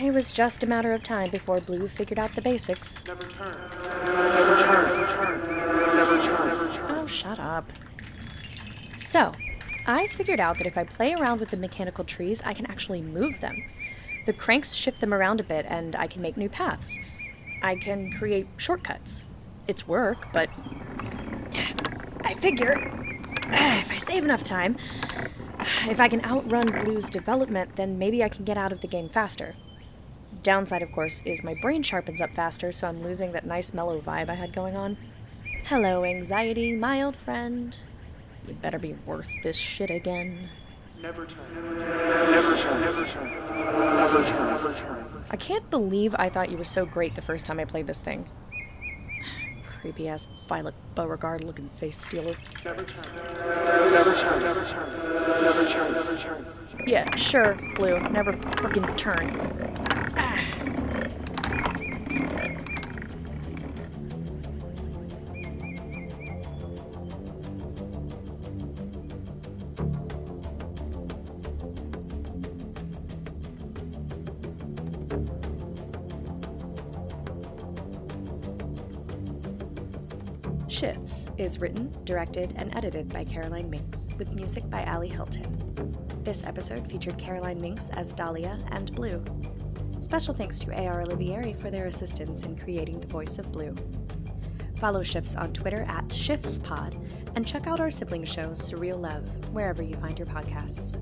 it was just a matter of time before Blue figured out the basics. Never turn. Never turn. Never turn. Never turn. Never turn. Oh, shut up. So, I figured out that if I play around with the mechanical trees, I can actually move them. The cranks shift them around a bit, and I can make new paths. I can create shortcuts. It's work, but I figure if I save enough time, if I can outrun Blue's development, then maybe I can get out of the game faster. Downside, of course, is my brain sharpens up faster, so I'm losing that nice mellow vibe I had going on. Hello, anxiety, my old friend. You better be worth this shit again. Never turn. Never turn. Never turn. Never turn. Never turn. I can't believe I thought you were so great the first time I played this thing. Creepy ass Violet Beauregarde looking face stealer. Never turn. Never turn. Never turn. Never turn. Never turn. Yeah, sure, Blue. Never frickin' turn. Shifts is written, directed, and edited by Caroline Mincks, with music by Ali Hilton. This episode featured Caroline Mincks as Dahlia and Blue. Special thanks to AR Olivieri for their assistance in creating the voice of Blue. Follow Shifts on Twitter at ShiftsPod and check out our sibling show, Surreal Love, wherever you find your podcasts.